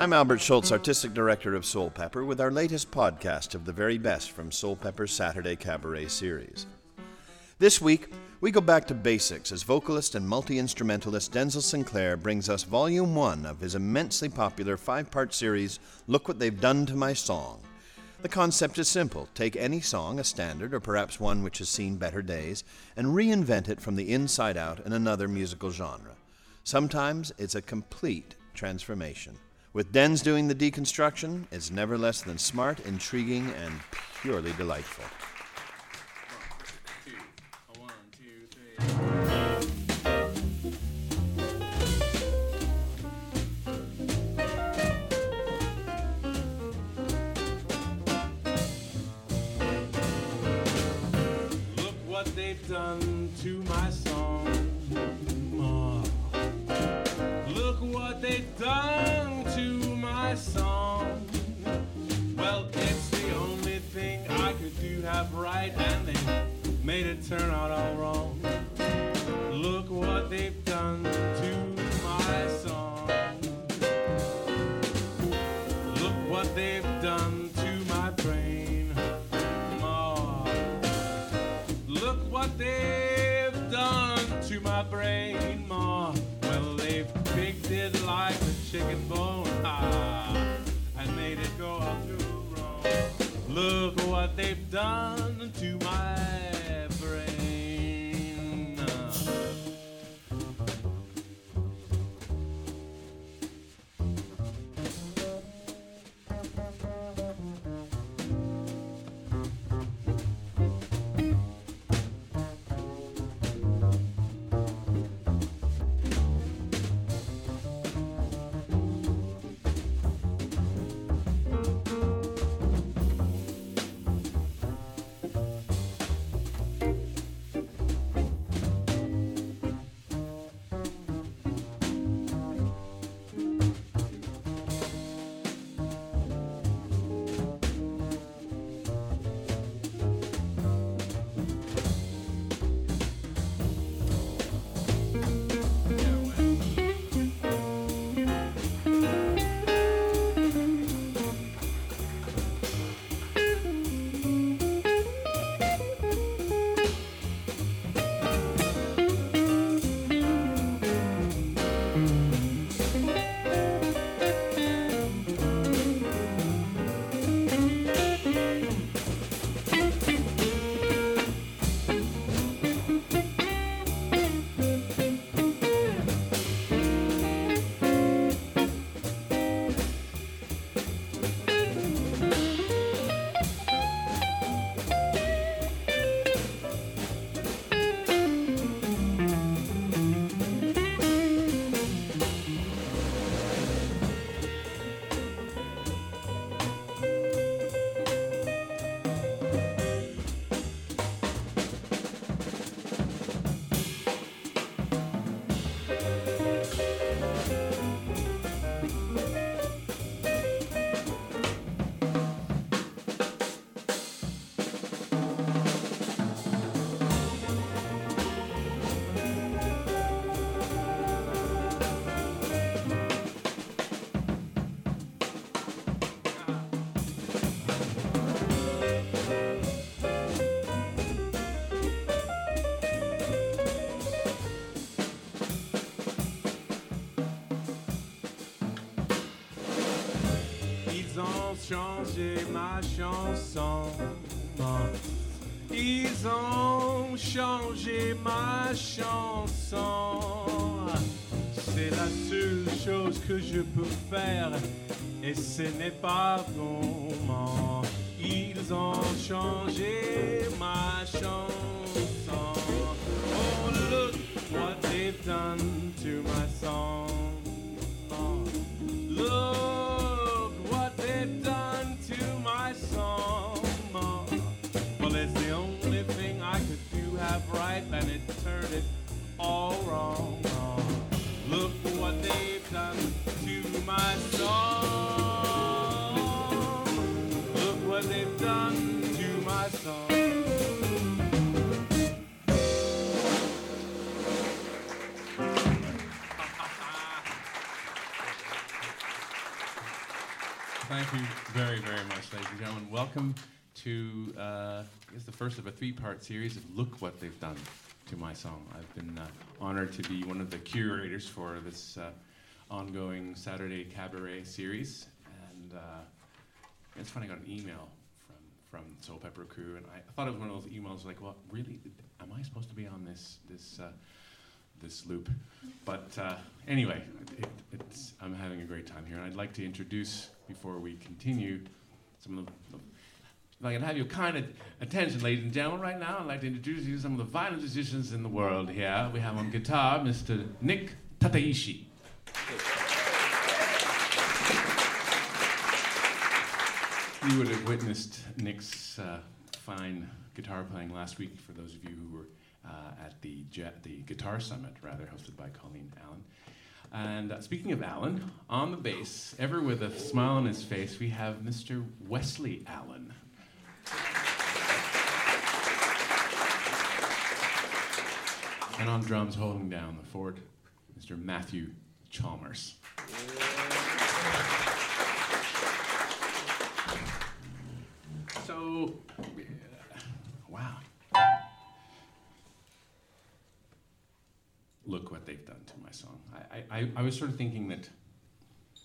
I'm Albert Schultz, Artistic Director of Soulpepper, with our latest podcast of the very best from Soulpepper's Saturday Cabaret series. This week, we go back to basics as vocalist and multi instrumentalist Denzal Sinclaire brings us volume one of his immensely popular five part series, Look What They've Done to My Song. The concept is simple take any song, a standard, or perhaps one which has seen better days, and reinvent it from the inside out in another musical genre. Sometimes it's a complete transformation. With Denz doing the deconstruction, it's never less than smart, intriguing, and purely delightful. Look what they've done to my song. Turn out all wrong. Look what they've done to my song. Look what they've done to my brain. Oh. Look what they've done to my brain, Ma. Well, they've picked it like a chicken bone, ah, and made it go up to wrong. Look what they've done changé ma chanson. Ils ont changé ma chanson. C'est la seule chose que je peux faire et ce n'est pas bon. Ils ont changé ma chanson. Thank you very, very much, ladies and gentlemen. Welcome to, uh, I guess, the first of a three-part series of Look What They've Done to My Song. I've been uh, honored to be one of the curators for this uh, ongoing Saturday Cabaret series. And uh, it's funny, I got an email from, from Soulpepper Crew, and I, I thought it was one of those emails like, well, really, am I supposed to be on this, this, uh, this loop? But uh, anyway, it, I'm having a great time here, and I'd like to introduce, before we continue, some of the, if I can have your kind of attention, ladies and gentlemen, right now, I'd like to introduce you to some of the finest musicians in the world here. We have on guitar Mr. Nick Tataishi. You would have witnessed Nick's uh, fine guitar playing last week for those of you who were uh, at the, the Guitar Summit, rather, hosted by Colleen Allen. And uh, speaking of Allen, on the bass, ever with a smile on his face, we have Mr. Wesley Allen. And on drums, holding down the fort, Mr. Matthew Chalmers. So, my song. I, I, I was sort of thinking that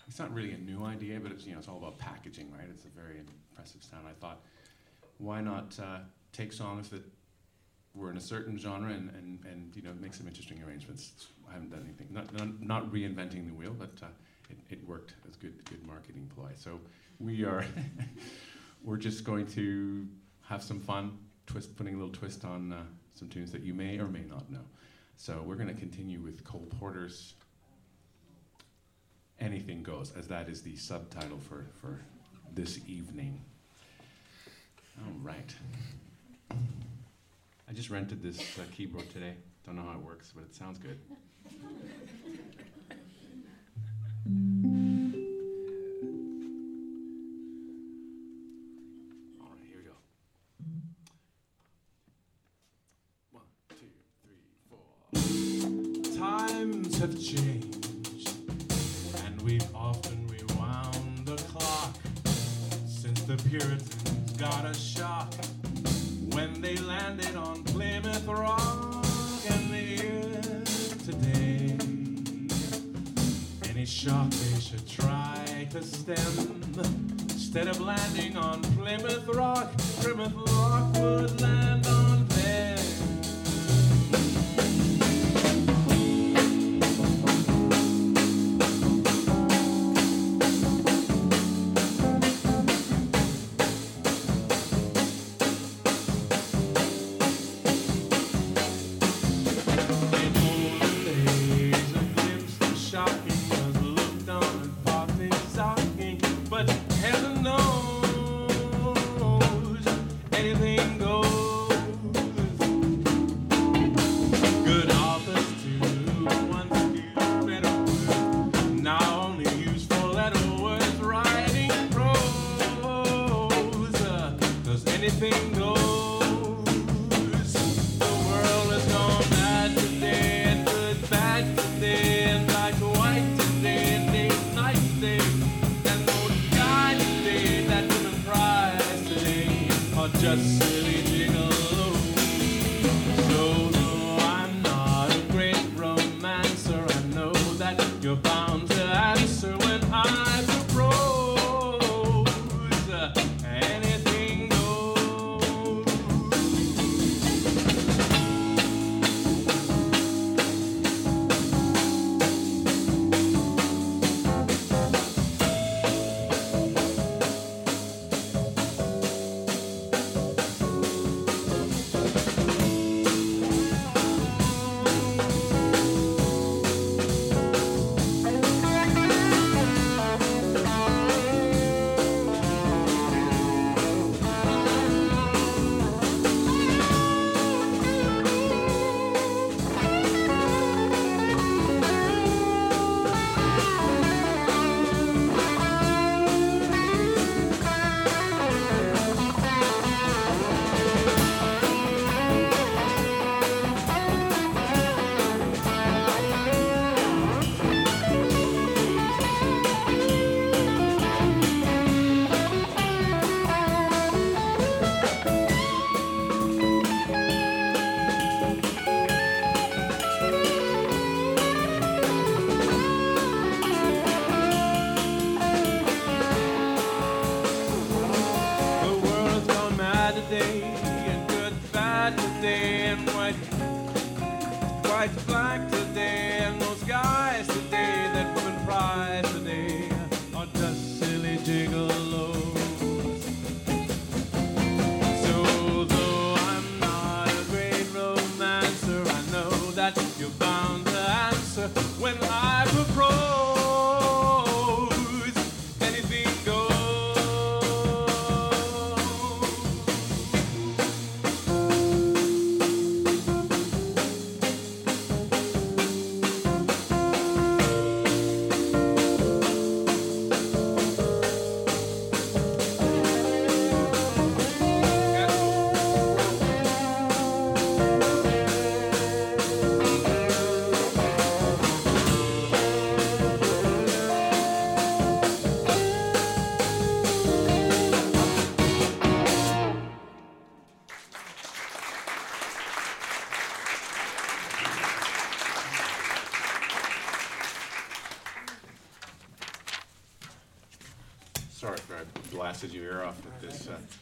it's not really a new idea, but it's, you know, it's all about packaging, right? It's a very impressive sound. I thought, why not uh, take songs that were in a certain genre and, and, and you know make some interesting arrangements. I haven't done anything, not, not, not reinventing the wheel, but uh, it, it worked as good good marketing ploy. So we are we're just going to have some fun, twist putting a little twist on uh, some tunes that you may or may not know. So we're going to continue with Cole Porter's "Anything Goes," as that is the subtitle for for this evening. All right. I just rented this uh, keyboard today. Don't know how it works, but it sounds good.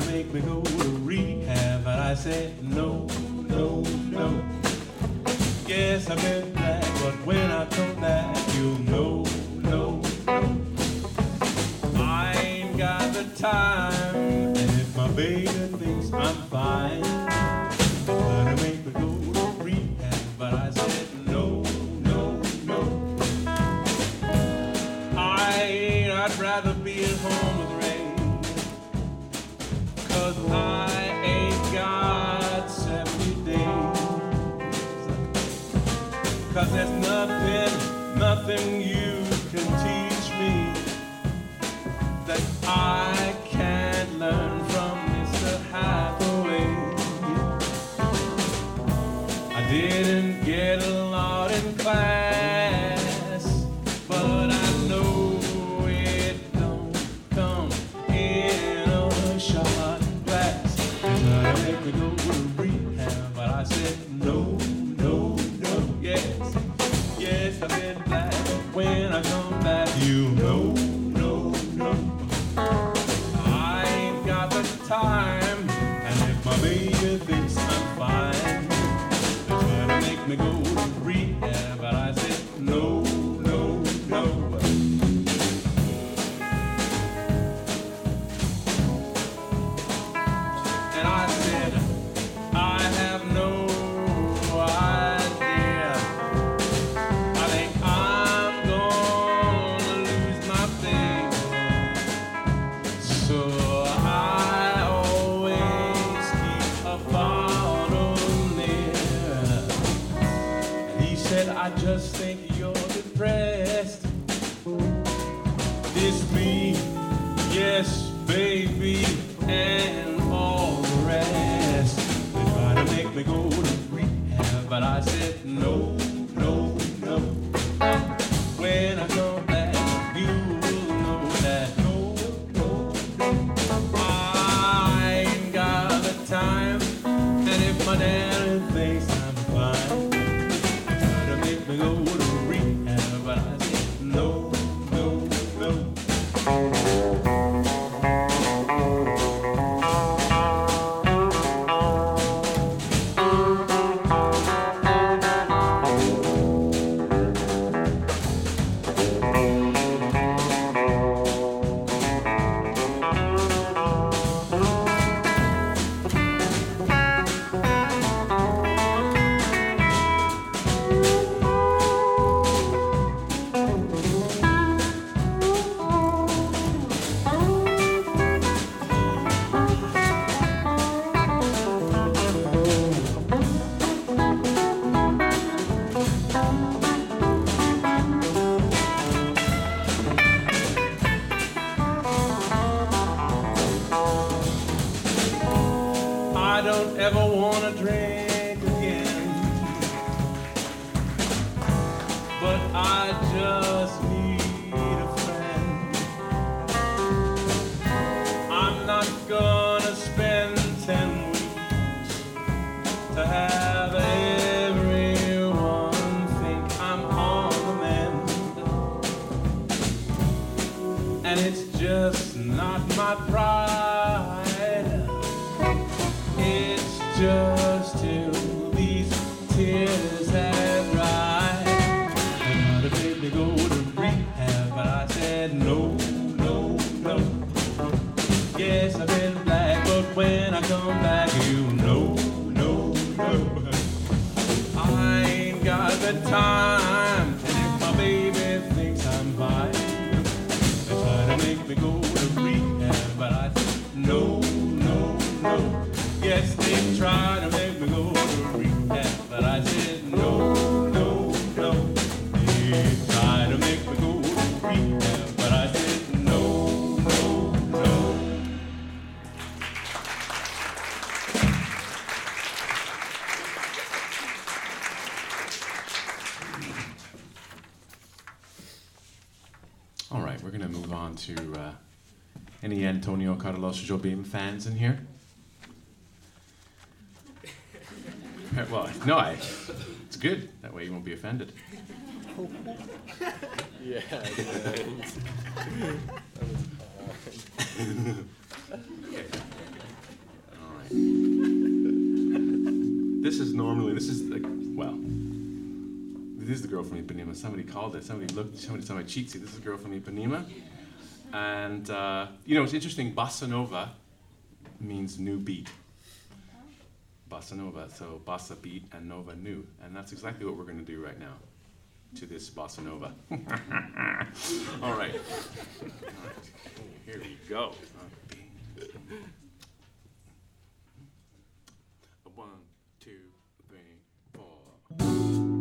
to make me go to rehab. And I said, no, no, no. Yes, I've been know. Carlos Jobim fans in here? well, no, I, it's good. That way you won't be offended. Yeah. All right. This is normally this is like well. This is the girl from Ipanema. Somebody called it. Somebody looked. Somebody saw my cheat sheet. This is the girl from Ipanema. And uh, you know it's interesting. Bossa nova means new beat. Bossa nova. So bossa beat and nova new, and that's exactly what we're going to do right now to this bossa nova. All right. All right. Here we go. One, two, three, four.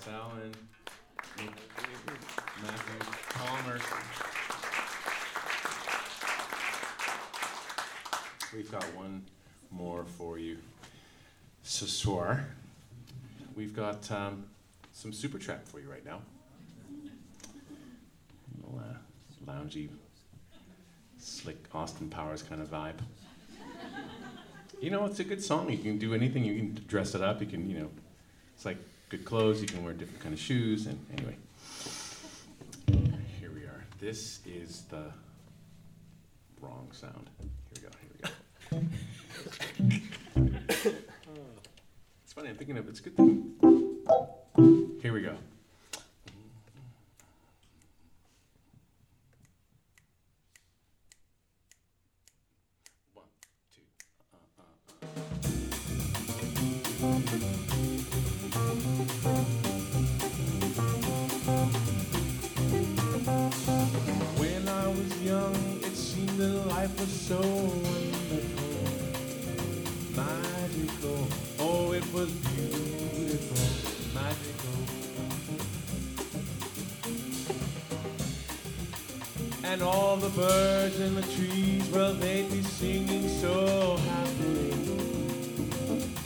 Marcel and Matthew Palmer. We've got one more for you. Ce soir, we've got um, some super trap for you right now. Little uh, loungy, slick Austin Powers kind of vibe. You know, it's a good song. You can do anything. You can dress it up. You can, you know, it's like good clothes. You can wear different kind of shoes. And anyway, here we are. This is the wrong sound. Here we go. Here we go. it's funny. I'm thinking of it's good thing. Here we go. When I was young, it seemed that life was so wonderful, magical. Oh, it was beautiful, magical. And all the birds in the trees, well, they'd be singing so happily,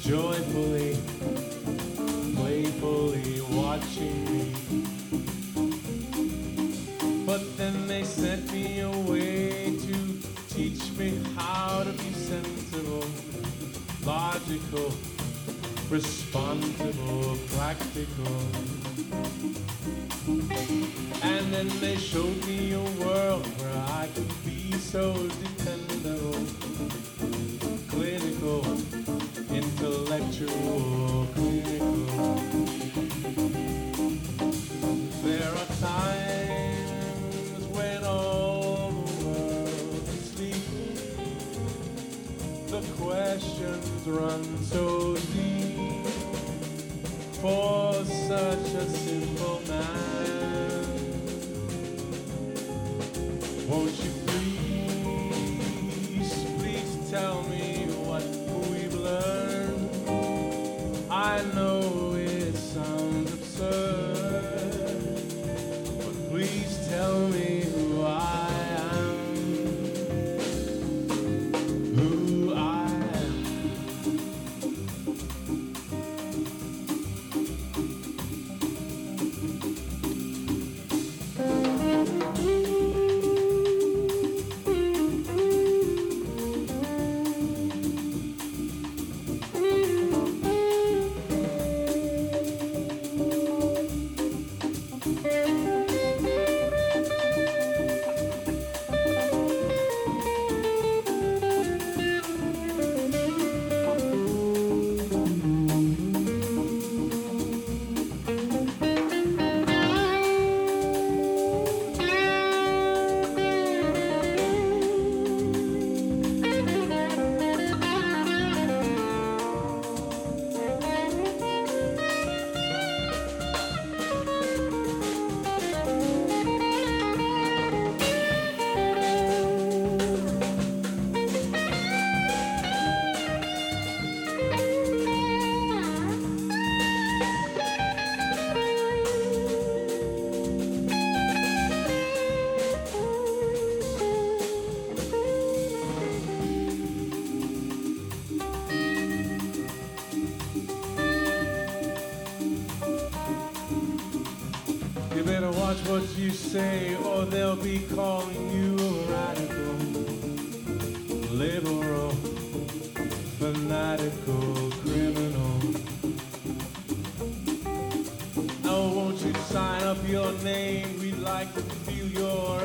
joyfully, watching me. But then they sent me away to teach me how to be sensible, logical, responsible, practical. And then they showed me a world where I could be so dependable, clinical, intellectual, You better watch what you say, or they'll be calling you a radical, liberal, fanatical, criminal. Oh, won't you sign up your name? We'd like to feel you're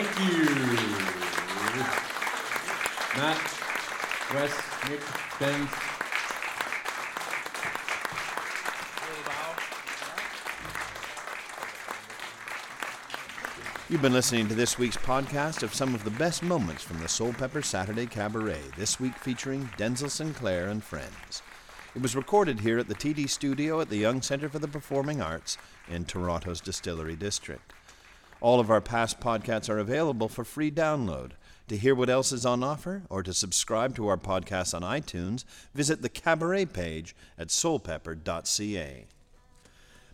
Thank you. Matt, Wes, Nick, Ben. You've been listening to this week's podcast of some of the best moments from the Soulpepper Saturday Cabaret, this week featuring Denzal Sinclaire and friends. It was recorded here at the TD Studio at the Young Center for the Performing Arts in Toronto's Distillery District. All of our past podcasts are available for free download. To hear what else is on offer or to subscribe to our podcasts on iTunes, visit the Cabaret page at soulpepper.ca.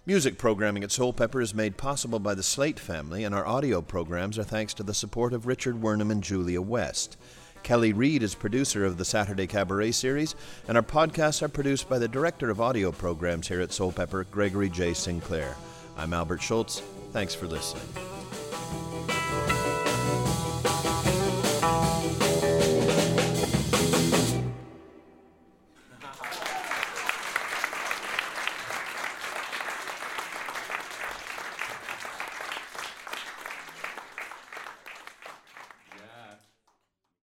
Music programming at Soulpepper is made possible by the Slaight family, and our audio programs are thanks to the support of Richard Wernham and Julia West. Kelly Reed is producer of the Saturday Cabaret series, and our podcasts are produced by the director of audio programs here at Soulpepper, Gregory J. Sinclair. I'm Albert Schultz. Thanks for listening.